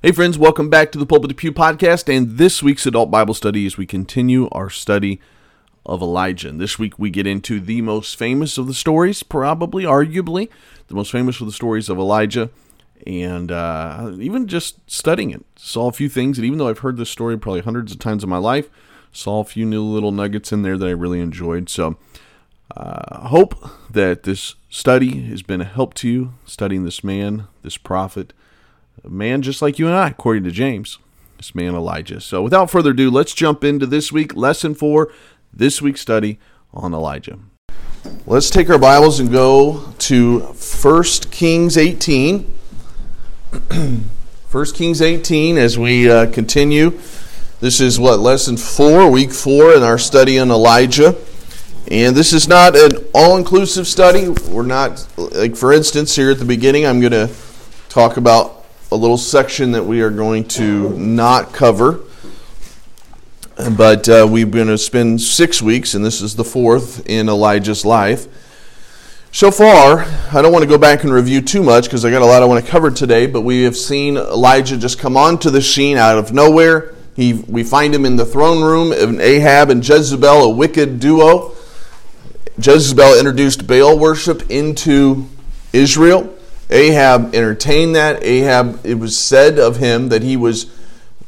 Hey, friends, welcome back to the Pulpit to Pew podcast and this week's adult Bible study as we continue our study of Elijah. And this week we get into the most famous of the stories, probably, arguably, the most famous of the stories of Elijah. And uh, even just studying it, saw a few things. And even though I've heard this story probably hundreds of times in my life, saw a few new little nuggets in there that I really enjoyed. So I uh, hope that this study has been a help to you, studying this man, this prophet a man just like you and I, according to James, this man Elijah. So without further ado, let's jump into this week, lesson four, this week's study on Elijah. Let's take our Bibles and go to 1 Kings 18. 1 Kings 18 as we uh, continue. This is what, lesson four, week four in our study on Elijah. And this is not an all inclusive study. We're not, like, for instance, here at the beginning, I'm going to talk about a little section that we are going to not cover. But uh, we're going to spend six weeks, and this is the fourth in Elijah's life. So far, I don't want to go back and review too much because I got a lot I want to cover today, but we have seen Elijah just come onto the scene out of nowhere. He, we find him in the throne room of Ahab and Jezebel, a wicked duo. Jezebel introduced Baal worship into Israel. Ahab entertained that. Ahab, it was said of him that he was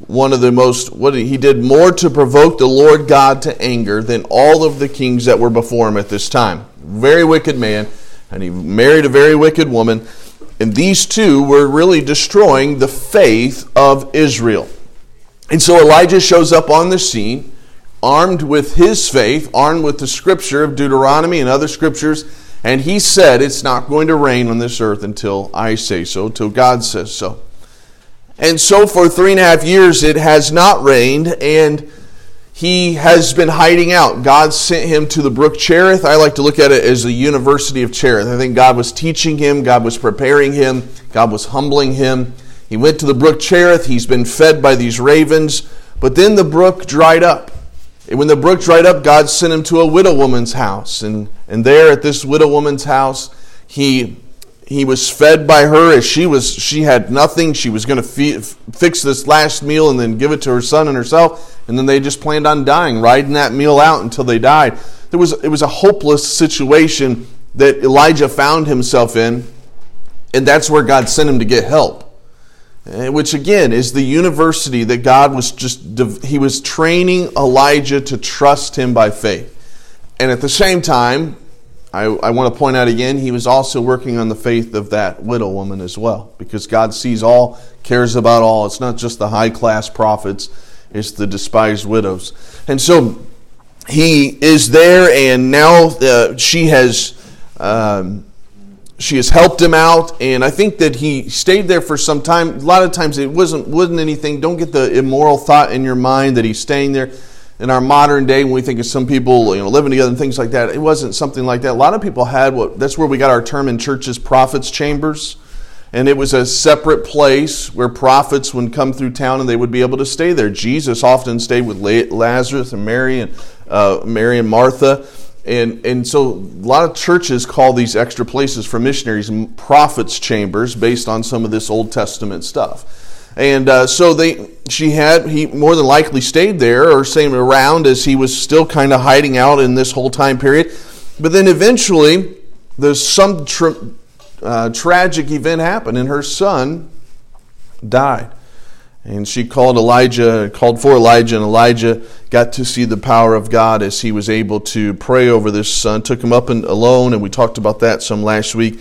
one of the most, what he did more to provoke the Lord God to anger than all of the kings that were before him at this time. Very wicked man, and he married a very wicked woman. And these two were really destroying the faith of Israel. And so Elijah shows up on the scene, armed with his faith, armed with the scripture of Deuteronomy and other scriptures and he said, It's not going to rain on this earth until I say so, till God says so. And so for three and a half years it has not rained, and he has been hiding out. God sent him to the brook Cherith. I like to look at it as the University of Cherith. I think God was teaching him, God was preparing him, God was humbling him. He went to the brook Cherith. He's been fed by these ravens, but then the brook dried up. And when the brook dried up, God sent him to a widow woman's house. And, and there at this widow woman's house, he, he was fed by her as she was she had nothing. She was going to fix this last meal and then give it to her son and herself. And then they just planned on dying, riding that meal out until they died. There was, it was a hopeless situation that Elijah found himself in. And that's where God sent him to get help. Eh, which again is the university that God was just, he was training Elijah to trust him by faith. And at the same time, I, I, want to point out again, he was also working on the faith of that widow woman as well, because God sees all, cares about all. It's not just the high class prophets, it's the despised widows. And so he is there, and now uh, she has. Um, she has helped him out, and I think that he stayed there for some time. A lot of times it wasn't wasn't anything. Don't get the immoral thought in your mind that he's staying there. In our modern day, when we think of some people you know living together and things like that, it wasn't something like that. A lot of people had what that's where we got our term in churches, prophets' chambers, and it was a separate place where prophets would come through town and they would be able to stay there. Jesus often stayed with Lazarus and Mary and uh, Mary and Martha and, and so a lot of churches call these extra places for missionaries prophets' chambers based on some of this Old Testament stuff. And uh, so they, she had, he more than likely stayed there or same around as he was still kind of hiding out in this whole time period. But then eventually, there's some tra- uh, tragic event happened, and her son died. And she called Elijah, called for Elijah, and Elijah got to see the power of God as he was able to pray over this son. Took him up and alone, and we talked about that some last week.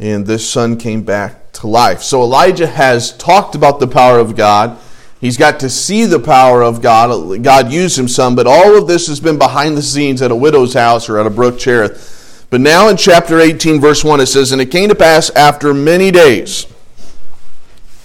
And this son came back to life. So Elijah has talked about the power of God. He's got to see the power of God. God used him some, but all of this has been behind the scenes at a widow's house or at a brook Cherith. But now in chapter 18, verse 1, it says, And it came to pass after many days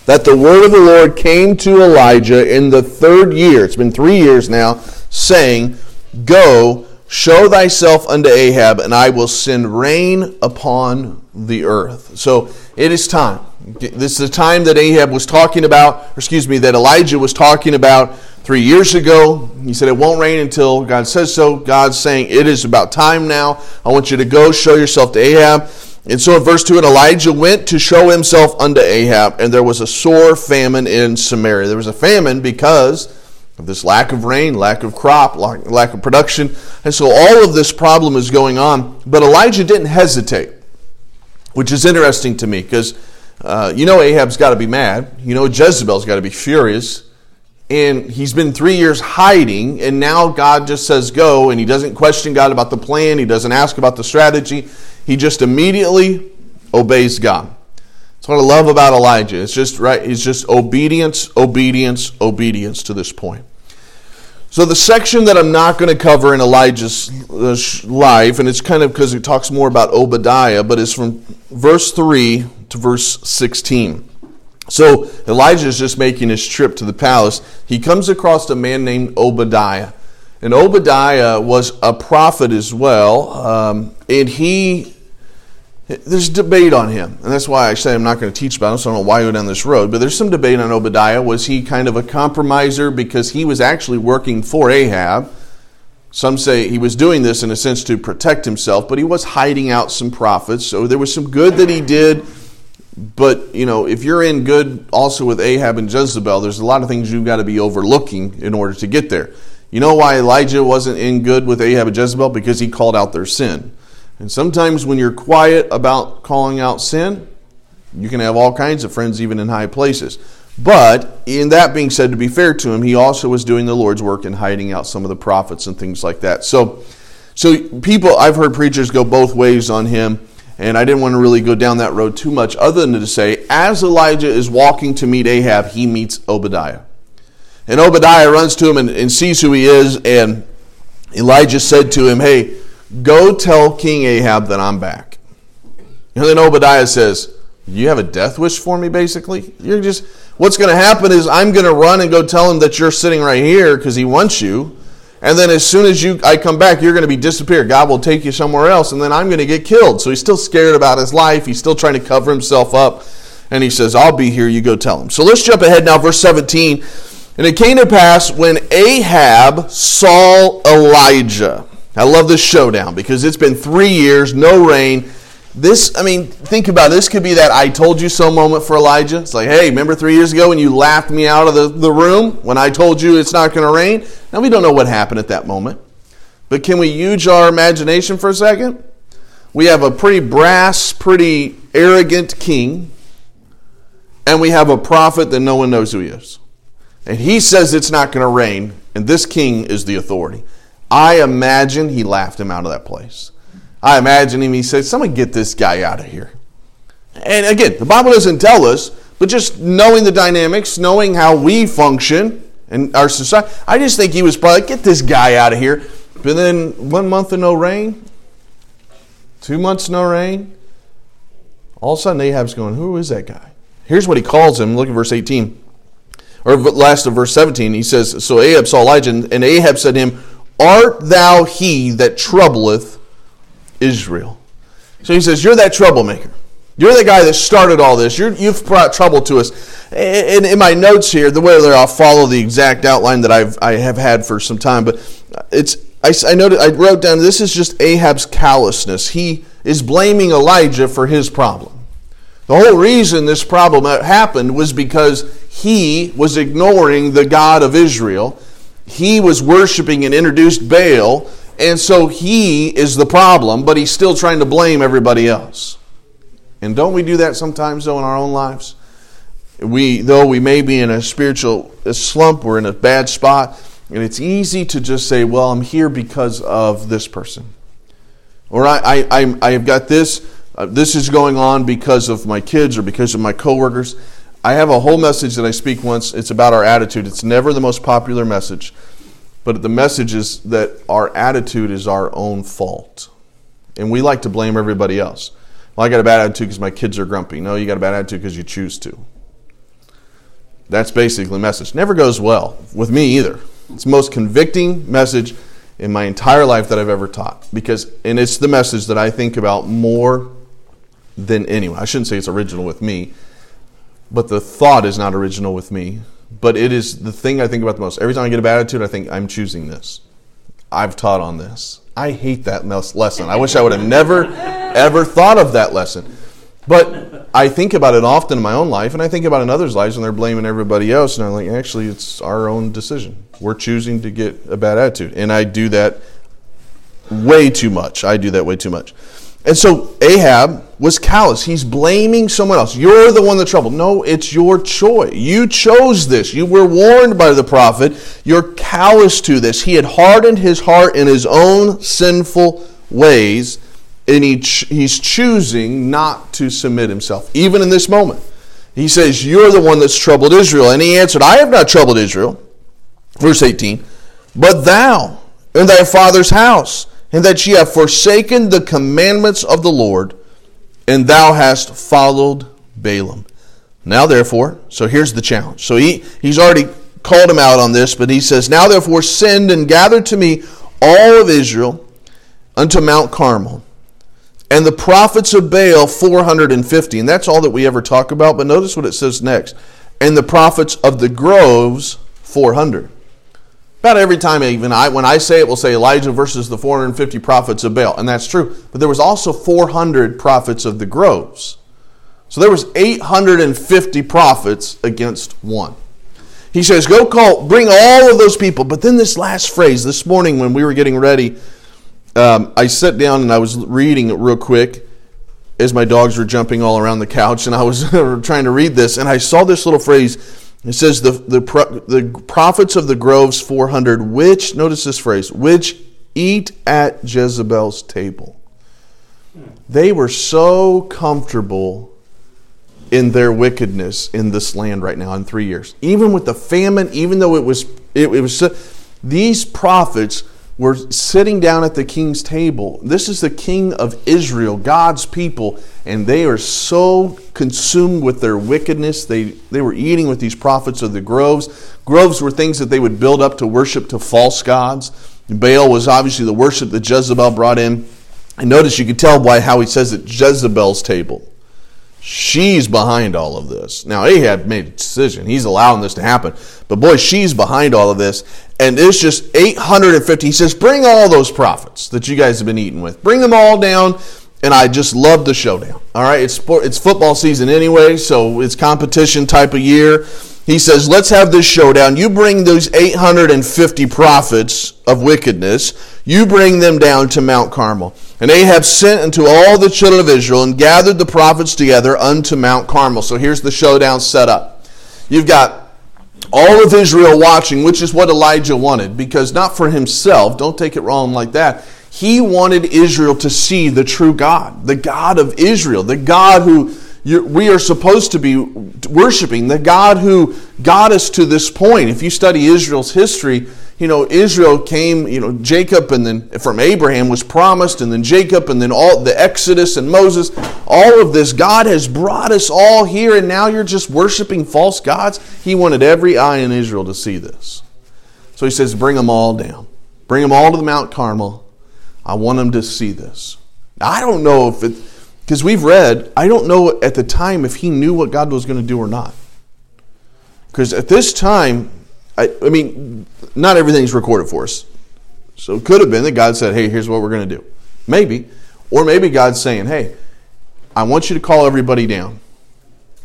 that the word of the Lord came to Elijah in the third year, it's been three years now, saying, Go, show thyself unto Ahab, and I will send rain upon the earth. So it is time. This is the time that Ahab was talking about, or excuse me, that Elijah was talking about three years ago. He said it won't rain until God says so. God's saying it is about time now. I want you to go show yourself to Ahab. And so in verse 2, and Elijah went to show himself unto Ahab, and there was a sore famine in Samaria. There was a famine because of this lack of rain, lack of crop, lack of production. And so all of this problem is going on. But Elijah didn't hesitate, which is interesting to me because uh, you know Ahab's got to be mad. You know Jezebel's got to be furious. And he's been three years hiding, and now God just says go, and he doesn't question God about the plan. He doesn't ask about the strategy. He just immediately obeys God. That's what I love about Elijah. It's just right. It's just obedience, obedience, obedience to this point. So the section that I'm not going to cover in Elijah's uh, life, and it's kind of because it talks more about Obadiah, but it's from verse three to verse sixteen. So Elijah is just making his trip to the palace. He comes across a man named Obadiah. And Obadiah was a prophet as well. Um, and he there's debate on him, and that's why I say I'm not going to teach about him, so I don't know why I go down this road. But there's some debate on Obadiah. Was he kind of a compromiser because he was actually working for Ahab? Some say he was doing this in a sense to protect himself, but he was hiding out some prophets. So there was some good that he did. But, you know, if you're in good also with Ahab and Jezebel, there's a lot of things you've got to be overlooking in order to get there. You know why Elijah wasn't in good with Ahab and Jezebel? Because he called out their sin. And sometimes when you're quiet about calling out sin, you can have all kinds of friends even in high places. But in that being said, to be fair to him, he also was doing the Lord's work and hiding out some of the prophets and things like that. So, so people, I've heard preachers go both ways on him, and I didn't want to really go down that road too much, other than to say, as Elijah is walking to meet Ahab, he meets Obadiah, and Obadiah runs to him and, and sees who he is, and Elijah said to him, "Hey." Go tell King Ahab that I'm back. And then Obadiah says, You have a death wish for me, basically? You're just, what's going to happen is I'm going to run and go tell him that you're sitting right here because he wants you. And then as soon as you I come back, you're going to be disappeared. God will take you somewhere else, and then I'm going to get killed. So he's still scared about his life. He's still trying to cover himself up. And he says, I'll be here, you go tell him. So let's jump ahead now, verse 17. And it came to pass when Ahab saw Elijah. I love this showdown because it's been three years, no rain. This, I mean, think about it. This could be that I told you so moment for Elijah. It's like, hey, remember three years ago when you laughed me out of the, the room when I told you it's not going to rain? Now, we don't know what happened at that moment. But can we use our imagination for a second? We have a pretty brass, pretty arrogant king, and we have a prophet that no one knows who he is. And he says it's not going to rain, and this king is the authority. I imagine he laughed him out of that place. I imagine him, he said, Someone get this guy out of here. And again, the Bible doesn't tell us, but just knowing the dynamics, knowing how we function in our society, I just think he was probably, Get this guy out of here. But then one month of no rain, two months no rain. All of a sudden, Ahab's going, Who is that guy? Here's what he calls him. Look at verse 18. Or last of verse 17. He says, So Ahab saw Elijah, and Ahab said to him, Art thou he that troubleth Israel? So he says, You're that troublemaker. You're the guy that started all this. you have brought trouble to us. And in my notes here, the way that I'll follow the exact outline that I've, I have had for some time, but it's I, I noted I wrote down this is just Ahab's callousness. He is blaming Elijah for his problem. The whole reason this problem happened was because he was ignoring the God of Israel he was worshiping and introduced Baal, and so he is the problem, but he's still trying to blame everybody else. And don't we do that sometimes, though, in our own lives? We, though we may be in a spiritual slump, we're in a bad spot, and it's easy to just say, "Well, I'm here because of this person," or "I, I, I have got this. Uh, this is going on because of my kids or because of my coworkers." I have a whole message that I speak once. It's about our attitude. It's never the most popular message, but the message is that our attitude is our own fault. And we like to blame everybody else. Well, I got a bad attitude because my kids are grumpy. No, you got a bad attitude because you choose to. That's basically the message. Never goes well with me either. It's the most convicting message in my entire life that I've ever taught because and it's the message that I think about more than anyone. I shouldn't say it's original with me but the thought is not original with me. But it is the thing I think about the most. Every time I get a bad attitude, I think I'm choosing this. I've taught on this. I hate that lesson. I wish I would have never, ever thought of that lesson. But I think about it often in my own life, and I think about in others' lives, and they're blaming everybody else. And I'm like, actually, it's our own decision. We're choosing to get a bad attitude. And I do that way too much. I do that way too much. And so Ahab was callous. He's blaming someone else. You're the one that troubled. No, it's your choice. You chose this. You were warned by the prophet. You're callous to this. He had hardened his heart in his own sinful ways, and he he's choosing not to submit himself, even in this moment. He says, You're the one that's troubled Israel. And he answered, I have not troubled Israel. Verse 18, but thou and thy father's house and that ye have forsaken the commandments of the Lord, and thou hast followed Baalim. Now, therefore, so here's the challenge. So he, he's already called him out on this, but he says, Now, therefore, send and gather to me all of Israel unto Mount Carmel, and the prophets of Baal 450. And that's all that we ever talk about, but notice what it says next. And the prophets of the groves 400. About every time, even I, when I say it, we'll say Elijah versus the 450 prophets of Baal, and that's true. But there was also 400 prophets of the groves. So there was 850 prophets against one. He says, "Go call, bring all of those people." But then this last phrase, this morning when we were getting ready, um, I sat down and I was reading it real quick as my dogs were jumping all around the couch, and I was trying to read this, and I saw this little phrase it says the, the, the prophets of the groves 400, which, notice this phrase, which eat at Jezebel's table. They were so comfortable in their wickedness in this land right now in three years. Even with the famine, even though it was, it, it was, these prophets were sitting down at the king's table. This is the king of Israel, God's people, and they are so consumed with their wickedness. They, they were eating with these prophets of the groves. Groves were things that they would build up to worship to false gods. Baal was obviously the worship that Jezebel brought in. And notice you can tell by how he says it Jezebel's table. She's behind all of this. Now, Ahab made a decision. He's allowing this to happen. But boy, she's behind all of this. And it's just 850. He says, Bring all those prophets that you guys have been eating with. Bring them all down. And I just love the showdown. All right, it's, it's football season anyway, so it's competition type of year. He says, Let's have this showdown. You bring those 850 prophets of wickedness, you bring them down to Mount Carmel. And Ahab sent unto all the children of Israel and gathered the prophets together unto Mount Carmel. So here's the showdown set up. You've got all of Israel watching, which is what Elijah wanted, because not for himself, don't take it wrong like that. He wanted Israel to see the true God, the God of Israel, the God who we are supposed to be worshiping, the God who got us to this point. If you study Israel's history, you know, Israel came, you know, Jacob and then from Abraham was promised, and then Jacob, and then all the Exodus and Moses, all of this. God has brought us all here, and now you're just worshiping false gods. He wanted every eye in Israel to see this. So he says, Bring them all down. Bring them all to the Mount Carmel. I want them to see this. I don't know if it, because we've read, I don't know at the time if he knew what God was going to do or not. Because at this time, I, I mean, not everything's recorded for us. So it could have been that God said, hey, here's what we're going to do. Maybe. Or maybe God's saying, hey, I want you to call everybody down.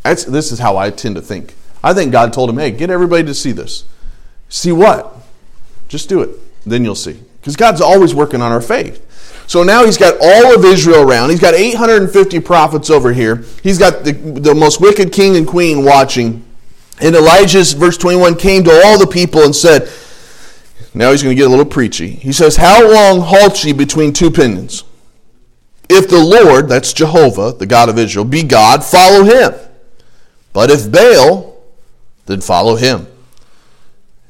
That's, this is how I tend to think. I think God told him, hey, get everybody to see this. See what? Just do it. Then you'll see. Because God's always working on our faith. So now he's got all of Israel around. He's got 850 prophets over here. He's got the, the most wicked king and queen watching. And Elijah's, verse 21, came to all the people and said, now he's going to get a little preachy. He says, How long halt ye between two pinions? If the Lord, that's Jehovah, the God of Israel, be God, follow him. But if Baal, then follow him.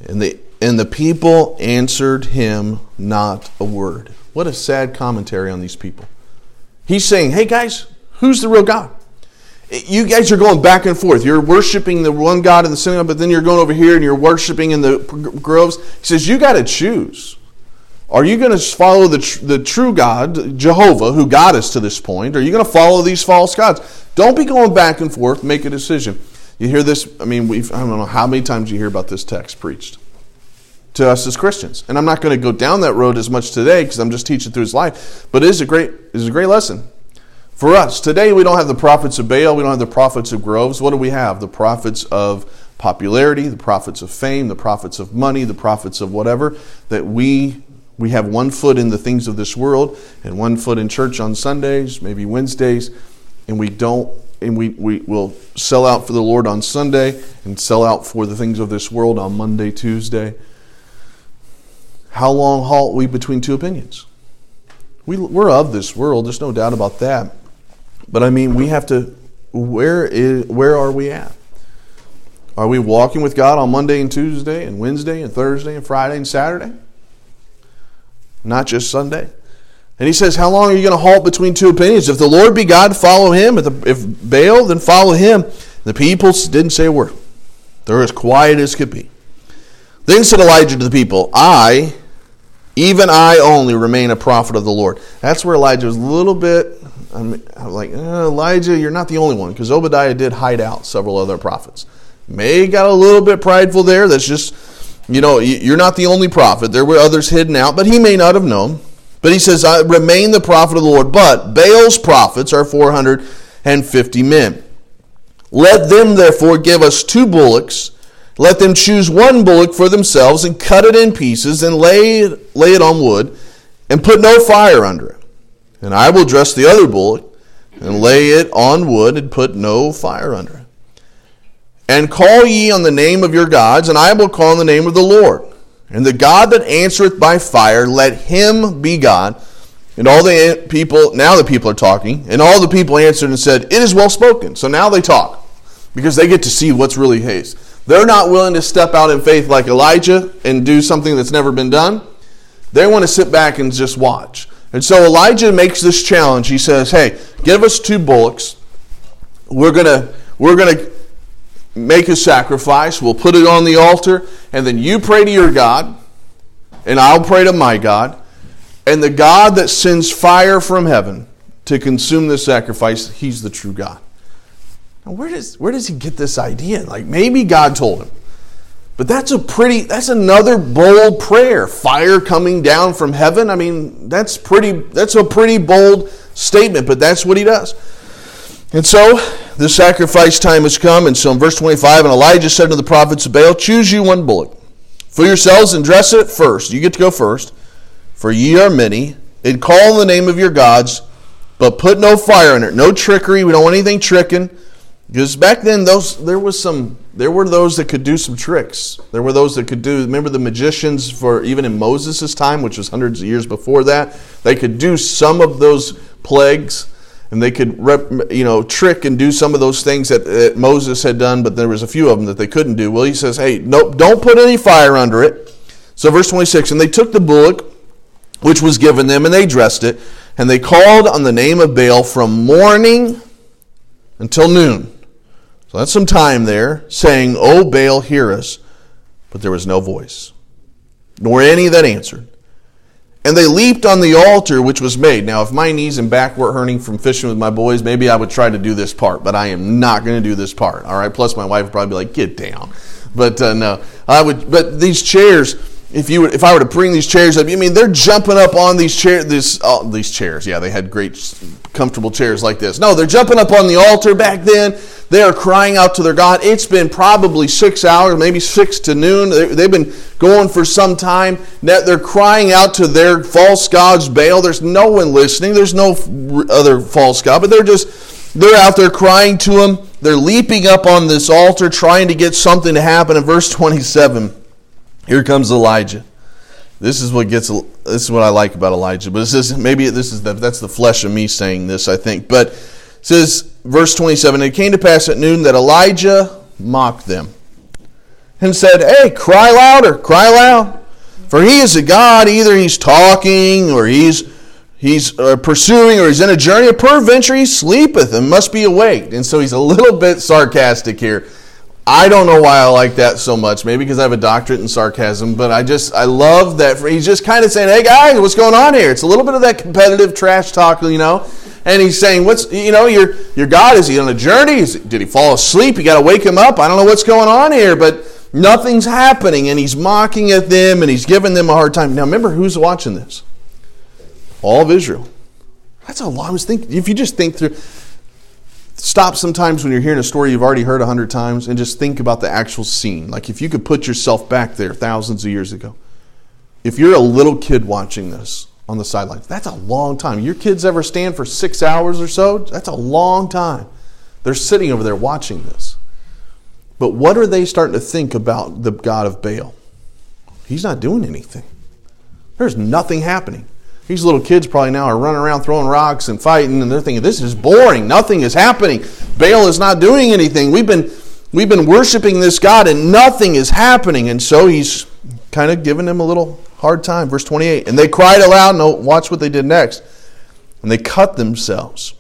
And the, and the people answered him not a word. What a sad commentary on these people. He's saying, Hey guys, who's the real God? You guys are going back and forth. You're worshiping the one God in the synagogue, but then you're going over here and you're worshiping in the groves. He says, You got to choose. Are you going to follow the, tr- the true God, Jehovah, who got us to this point? Are you going to follow these false gods? Don't be going back and forth. Make a decision. You hear this? I mean, we've, I don't know how many times you hear about this text preached. to us as Christians. And I'm not going to go down that road as much today because I'm just teaching through his life. But it is a great, it is a great lesson for us. Today we don't have the prophets of Baal, we don't have the prophets of groves. What do we have? The prophets of popularity, the prophets of fame, the prophets of money, the prophets of whatever. That we we have one foot in the things of this world and one foot in church on Sundays, maybe Wednesdays, and we don't and we, we will sell out for the Lord on Sunday and sell out for the things of this world on Monday, Tuesday. How long halt we between two opinions? We, we're of this world, there's no doubt about that. But I mean, we have to, where, is, where are we at? Are we walking with God on Monday and Tuesday and Wednesday and Thursday and Friday and Saturday? Not just Sunday. And he says, How long are you going to halt between two opinions? If the Lord be God, follow him. If, the, if Baal, then follow him. The people didn't say a word. They're as quiet as could be. Then said Elijah to the people, I, even I only, remain a prophet of the Lord. That's where Elijah was a little bit I'm, like, eh, Elijah, you're not the only one, because Obadiah did hide out several other prophets. May got a little bit prideful there. That's just, you know, you're not the only prophet. There were others hidden out, but he may not have known. But he says, I remain the prophet of the Lord. But Baal's prophets are 450 men. Let them therefore give us two bullocks. Let them choose one bullock for themselves and cut it in pieces and lay lay it on wood and put no fire under it. And I will dress the other bullock and lay it on wood and put no fire under it. And call ye on the name of your gods, and I will call on the name of the Lord. And the God that answereth by fire, let him be God. And all the people, now the people are talking, and all the people answered and said, It is well spoken. So now they talk because they get to see what's really haste. They're not willing to step out in faith like Elijah and do something that's never been done. They want to sit back and just watch. And so Elijah makes this challenge. He says, Hey, give us two bullocks. We're to we're to make a sacrifice. We'll put it on the altar, and then you pray to your God, and I'll pray to my God. And the God that sends fire from heaven to consume this sacrifice, he's the true God. Now, where does, where does he get this idea? Like maybe God told him. But that's a pretty that's another bold prayer. Fire coming down from heaven. I mean, that's pretty that's a pretty bold statement, but that's what he does. And so the sacrifice time has come. And so in verse 25, and Elijah said to the prophets of Baal, Choose you one bullock for yourselves and dress it first. You get to go first. For ye are many, and call the name of your gods, but put no fire in it. No trickery. We don't want anything tricking. Because back then, those there was some there were those that could do some tricks. There were those that could do. Remember the magicians for even in Moses' time, which was hundreds of years before that. They could do some of those plagues and they could rep, you know trick and do some of those things that, that, Moses had done, but there was a few of them that they couldn't do. Well, he says, "Hey, nope, don't put any fire under it." So, verse twenty-six, and they took the bullock which was given them, and they dressed it, and they called on the name of Baal from morning until noon. So that's some time there, saying, "O Baal, hear us," but there was no voice, nor any that answered. And they leaped on the altar which was made. Now, if my knees and back were hurting from fishing with my boys, maybe I would try to do this part, but I am not going to do this part. All right. Plus, my wife would probably be like, "Get down." But uh, no, I would. But these chairs, if you would, if I were to bring these chairs up, you I mean they're jumping up on these chairs. This oh, these chairs, yeah, they had great, comfortable chairs like this. No, they're jumping up on the altar back then. They are crying out to their God. It's been probably six hours, maybe six to noon. They've been going for some time. They're crying out to their false gods, Baal. There's no one listening. There's no other false god, but they're just they're out there crying to him. They're leaping up on this altar, trying to get something to happen. In verse 27, here comes Elijah. This is what gets. This is what I like about Elijah. But this is maybe this is the, that's the flesh of me saying this. I think, but says verse 27 It came to pass at noon that Elijah mocked them and said, Hey, cry louder, cry loud. For he is a God, either he's talking or he's he's uh, pursuing or he's in a journey. Peradventure he sleepeth and must be awake. And so he's a little bit sarcastic here. I don't know why I like that so much. Maybe because I have a doctorate in sarcasm, but I just I love that. He's just kind of saying, "Hey guys, what's going on here?" It's a little bit of that competitive trash talk, you know and he's saying, "What's you know your your God? Is he on a journey? Is, did he fall asleep? You got to wake him up. I don't know what's going on here." But Nothing's happening, and he's mocking at them and he's giving them a hard time. Now, remember who's watching this? All of Israel. That's a lot. I was thinking, if you just think through, stop sometimes when you're hearing a story you've already heard a hundred times and just think about the actual scene. Like if you could put yourself back there thousands of years ago. If you're a little kid watching this on the sidelines, that's a long time. Your kids ever stand for six hours or so? That's a long time. They're sitting over there watching this. But what are they starting to think about the God of Baal? He's not doing anything. There's nothing happening. These little kids probably now are running around throwing rocks and fighting, and they're thinking, this is boring. Nothing is happening. Baal is not doing anything. We've been, we've been worshiping this God, and nothing is happening. And so he's kind of giving them a little hard time. Verse 28. And they cried aloud. No, watch what they did next. And they cut themselves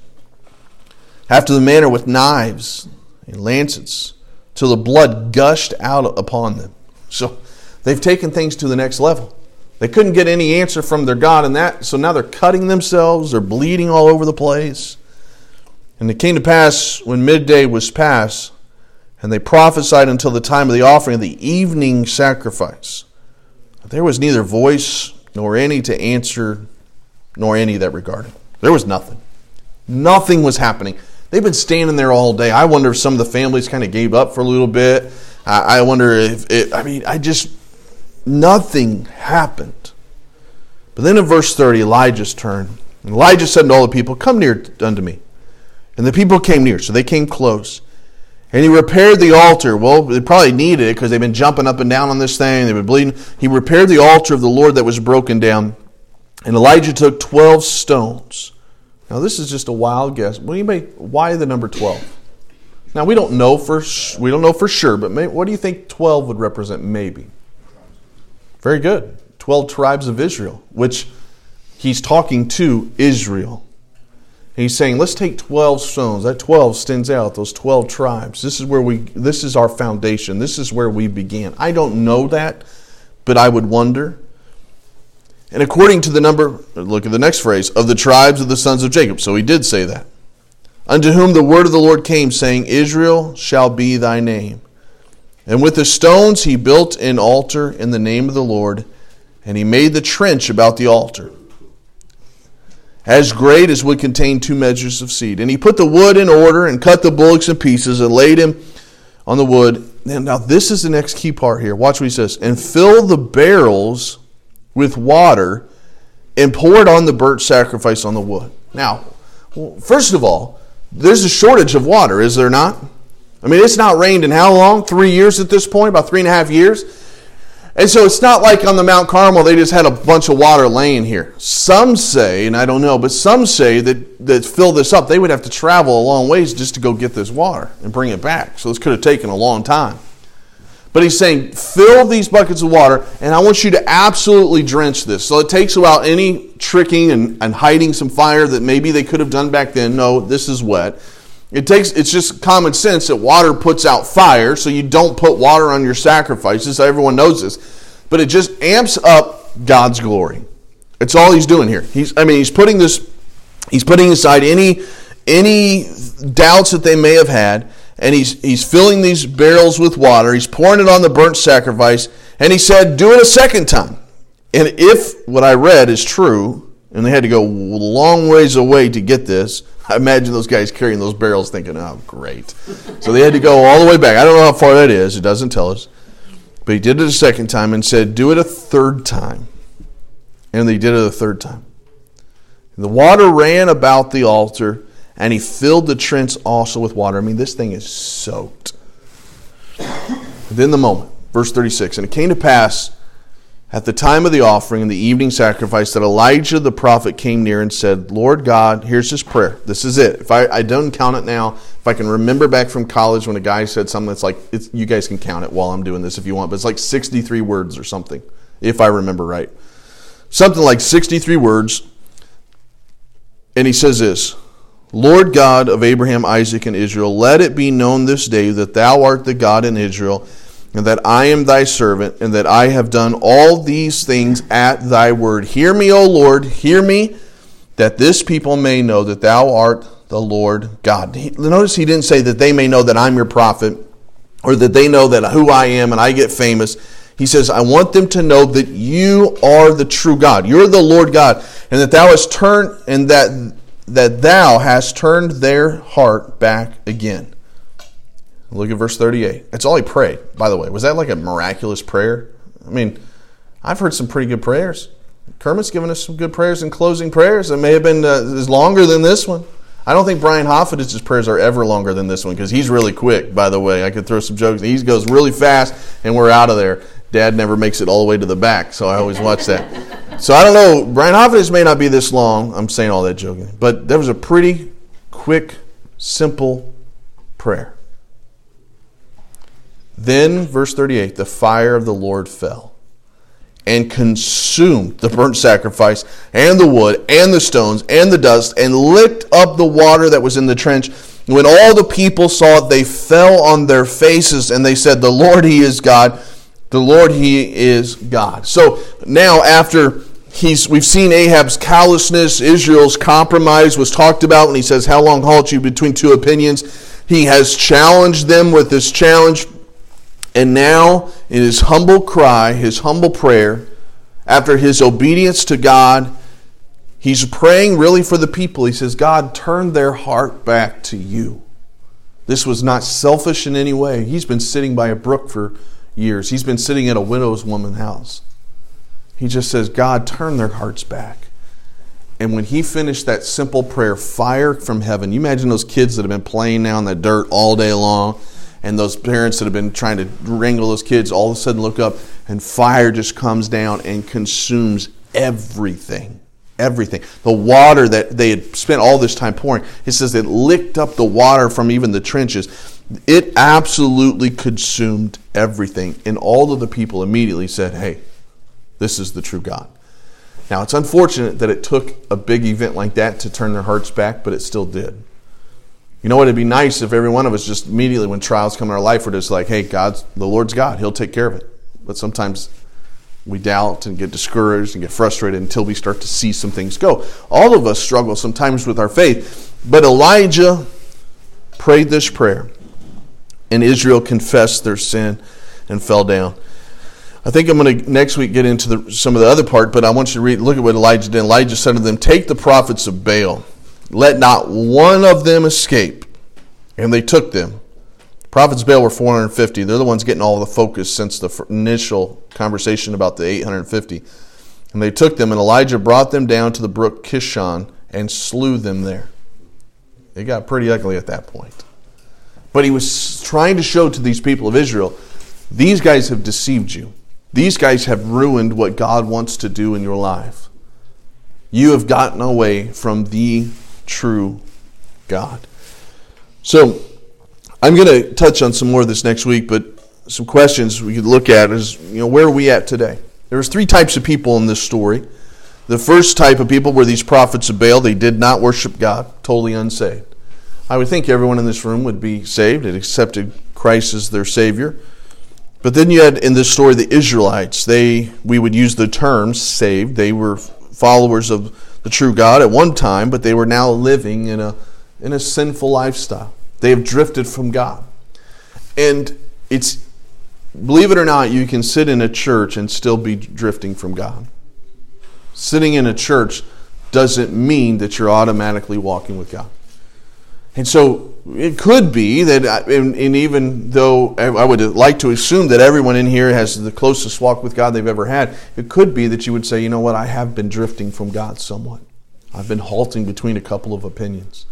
after the manner with knives and lancets till the blood gushed out upon them. So they've taken things to the next level. They couldn't get any answer from their God in that, so now they're cutting themselves, they're bleeding all over the place. And it came to pass when midday was past, and they prophesied until the time of the offering of the evening sacrifice. There was neither voice nor any to answer, nor any that regarded. There was nothing. Nothing was happening. They've been standing there all day. I wonder if some of the families kind of gave up for a little bit. I wonder if it, I mean, I just Nothing happened. But then in verse 30, Elijah's turn. Elijah said to all the people, Come near unto me. And the people came near, so they came close. And he repaired the altar. Well, they probably needed it because they've been jumping up and down on this thing. They've been bleeding. He repaired the altar of the Lord that was broken down. And Elijah took 12 stones. Now, this is just a wild guess. You make? Why the number 12? Now, we don't know for, we don't know for sure, but may, what do you think 12 would represent maybe? Very good. 12 tribes of Israel, which he's talking to Israel. he's saying, let's take 12 stones. That 12 stands out, those 12 tribes. This is where we this is our foundation. This is where we began. I don't know that, but I would wonder. And according to the number, look at the next phrase, of the tribes of the sons of Jacob. So he did say that. Unto whom the word of the Lord came, saying, Israel shall be thy name. And with the stones he built an altar in the name of the Lord, and he made the trench about the altar, as great as would contain two measures of seed. And he put the wood in order, and cut the bullocks in pieces, and laid him on the wood. And now, this is the next key part here. Watch what he says. And fill the barrels with water, and pour it on the burnt sacrifice on the wood. Now, first of all, there's a shortage of water, is there not? I mean, it's not rained in how long? Three years at this point, about three and a half years. And so it's not like on the Mount Carmel they just had a bunch of water laying here. Some say, and I don't know, but some say that that fill this up, they would have to travel a long ways just to go get this water and bring it back. So this could have taken a long time. But he's saying, fill these buckets of water, and I want you to absolutely drench this. So it takes about any tricking and, and hiding some fire that maybe they could have done back then. No, this is wet. It takes it's just common sense that water puts out fire, so you don't put water on your sacrifices. Everyone knows this. But it just amps up God's glory. It's all he's doing here. He's I mean, he's putting this he's putting aside any any doubts that they may have had, and he's he's filling these barrels with water. He's pouring it on the burnt sacrifice, and he said, "Do it a second time." And if what I read is true, and they had to go long ways away to get this, I imagine those guys carrying those barrels thinking, oh, great. So they had to go all the way back. I don't know how far that is. It doesn't tell us. But he did it a second time and said, do it a third time. And they did it a third time. The water ran about the altar, and he filled the trench also with water. I mean, this thing is soaked. Within the moment, verse 36, and it came to pass at the time of the offering and the evening sacrifice that Elijah the prophet came near and said, Lord God, here's his prayer. This is it. If I, I don't count it now, if I can remember back from college when a guy said something that's like, you guys can count it while I'm doing this if you want, but it's like 63 words or something, if I remember right. Something like 63 words. And he says this Lord God of Abraham, Isaac, and Israel, let it be known this day that thou art the God in Israel and that I am thy servant, and that I have done all these things at thy word. Hear me, O Lord, hear me, that this people may know that thou art the Lord God. Notice he didn't say that they may know that I'm your prophet, or that they know that who I am and I get famous. He says, I want them to know that you are the true God. You're the Lord God, and that thou hast turned and that that thou hast turned their heart back again. Look at verse 38. That's all he prayed, by the way. Was that like a miraculous prayer? I mean, I've heard some pretty good prayers. Kermit's given us some good prayers and closing prayers that may have been uh, is longer than this one. I don't think Brian Hoffitz's prayers are ever longer than this one because he's really quick, by the way. I could throw some jokes. He goes really fast and we're out of there. Dad never makes it all the way to the back, so I always watch that. So I don't know. Brian Hoffitt may not be this long. I'm saying all that joking. But there was a pretty quick, simple prayer. Then, verse 38 the fire of the Lord fell and consumed the burnt sacrifice and the wood and the stones and the dust and licked up the water that was in the trench. When all the people saw it, they fell on their faces and they said, The Lord, He is God. The Lord, He is God. So now, after he's, we've seen Ahab's callousness, Israel's compromise was talked about when he says, How long halt you between two opinions? He has challenged them with this challenge and now, in his humble cry, his humble prayer, after his obedience to God, he's praying really for the people. He says, God, turn their heart back to you. This was not selfish in any way. He's been sitting by a brook for years, he's been sitting at a widow's woman's house. He just says, God, turn their hearts back. And when he finished that simple prayer, fire from heaven, you imagine those kids that have been playing now in the dirt all day long and those parents that have been trying to wrangle those kids all of a sudden look up and fire just comes down and consumes everything. Everything. The water that they had spent all this time pouring it says it licked up the water from even the trenches. It absolutely consumed everything. And all of the people immediately said hey this is the true god. Now it's unfortunate that it took a big event like that to turn their hearts back but it still did you know what? It'd be nice if every one of us just immediately, when trials come in our life, we're just like, hey, God's, the Lord's God. He'll take care of it. But sometimes we doubt and get discouraged and get frustrated until we start to see some things go. All of us struggle sometimes with our faith. But Elijah prayed this prayer, and Israel confessed their sin and fell down. I think I'm going to next week get into the, some of the other part, but I want you to read, look at what Elijah did. Elijah said to them, Take the prophets of Baal let not one of them escape. And they took them. Prophets Baal were 450. They're the ones getting all the focus since the initial conversation about the 850. And they took them, and Elijah brought them down to the brook Kishon and slew them there. It got pretty ugly at that point. But he was trying to show to these people of Israel these guys have deceived you. These guys have ruined what God wants to do in your life. You have gotten away from the true God. So, I'm going to touch on some more of this next week, but some questions we could look at is, you know, where are we at today? There's three types of people in this story. The first type of people were these prophets of Baal. They did not worship God, totally unsaved. I would think everyone in this room would be saved and accepted Christ as their Savior. But then you had in this story the Israelites. They we would use the term saved. They were followers of the true God at one time, but they were now living in a, in a sinful lifestyle. They have drifted from God. And it's, believe it or not, you can sit in a church and still be drifting from God. Sitting in a church doesn't mean that you're automatically walking with God. And so it could be that, and, even though I would like to assume that everyone in here has the closest walk with God they've ever had, it could be that you would say, you know what, I have been drifting from God somewhat. I've been halting between a couple of opinions.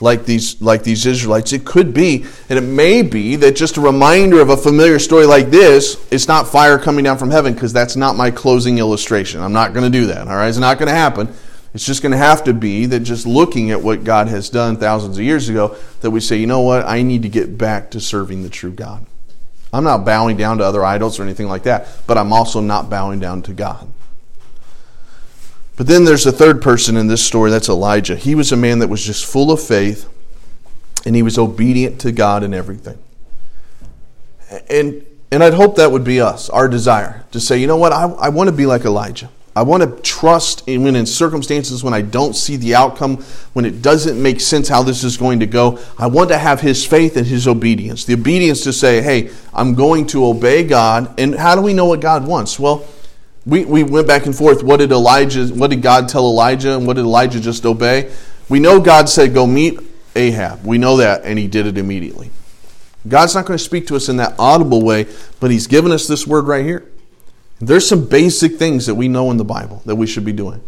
Like these, like these Israelites, it could be, and it may be that just a reminder of a familiar story like this, it's not fire coming down from heaven, because that's not my closing illustration. I'm not going to do that. All right, it's not going to happen. It's just going to have to be that just looking at what God has done thousands of years ago, that we say, you know what, I need to get back to serving the true God. I'm not bowing down to other idols or anything like that, but I'm also not bowing down to God. But then there's a third person in this story, that's Elijah. He was a man that was just full of faith, and he was obedient to God in everything. And, and I'd hope that would be us, our desire, to say, you know what, I, I want to be like Elijah. I want to trust even in circumstances when I don't see the outcome, when it doesn't make sense how this is going to go. I want to have his faith and his obedience. The obedience to say, hey, I'm going to obey God. And how do we know what God wants? Well, we, we went back and forth. What did Elijah, what did God tell Elijah, and what did Elijah just obey? We know God said, go meet Ahab. We know that, and he did it immediately. God's not going to speak to us in that audible way, but he's given us this word right here. There's some basic things that we know in the Bible that we should be doing.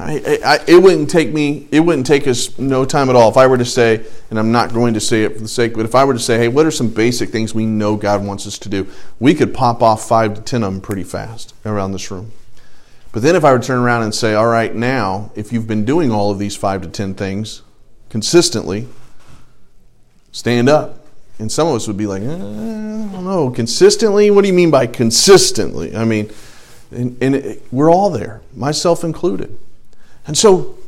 I, I, it wouldn't take me, it wouldn't take us no time at all if I were to say, and I'm not going to say it for the sake, but if I were to say, hey, what are some basic things we know God wants us to do? We could pop off five to ten of them pretty fast around this room. But then if I were to turn around and say, all right, now, if you've been doing all of these five to ten things consistently, stand up. And some of us would be like, eh, I don't know, consistently? What do you mean by consistently? I mean, and, and it, we're all there, myself included. And so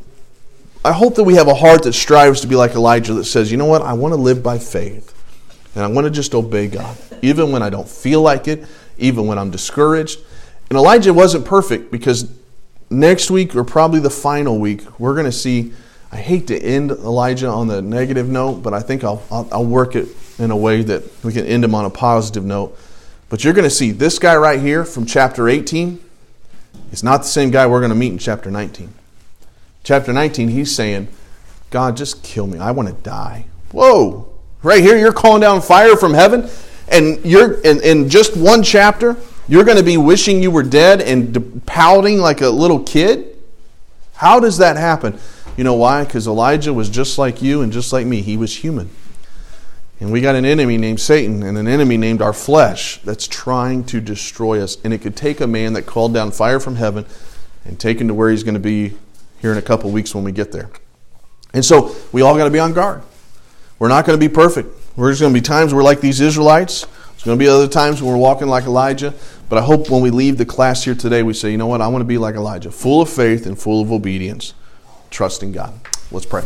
I hope that we have a heart that strives to be like Elijah that says, you know what, I want to live by faith. And I want to just obey God, even when I don't feel like it, even when I'm discouraged. And Elijah wasn't perfect because next week, or probably the final week, we're going to see. I hate to end Elijah on the negative note, but I think I'll, I'll, I'll work it in a way that we can end him on a positive note. But you're going to see this guy right here from chapter 18 is not the same guy we're going to meet in chapter 19. Chapter 19, he's saying, God, just kill me. I want to die. Whoa. Right here, you're calling down fire from heaven, and you're in, in just one chapter, you're going to be wishing you were dead and pouting like a little kid? How does that happen? You know why? Because Elijah was just like you and just like me. He was human. And we got an enemy named Satan and an enemy named our flesh that's trying to destroy us. And it could take a man that called down fire from heaven and take him to where he's going to be here in a couple weeks when we get there. And so we all got to be on guard. We're not going to be perfect. We're just going to be times we're like these Israelites. There's going to be other times when we're walking like Elijah. But I hope when we leave the class here today, we say, you know what? I want to be like Elijah, full of faith and full of obedience, trusting God. Let's pray.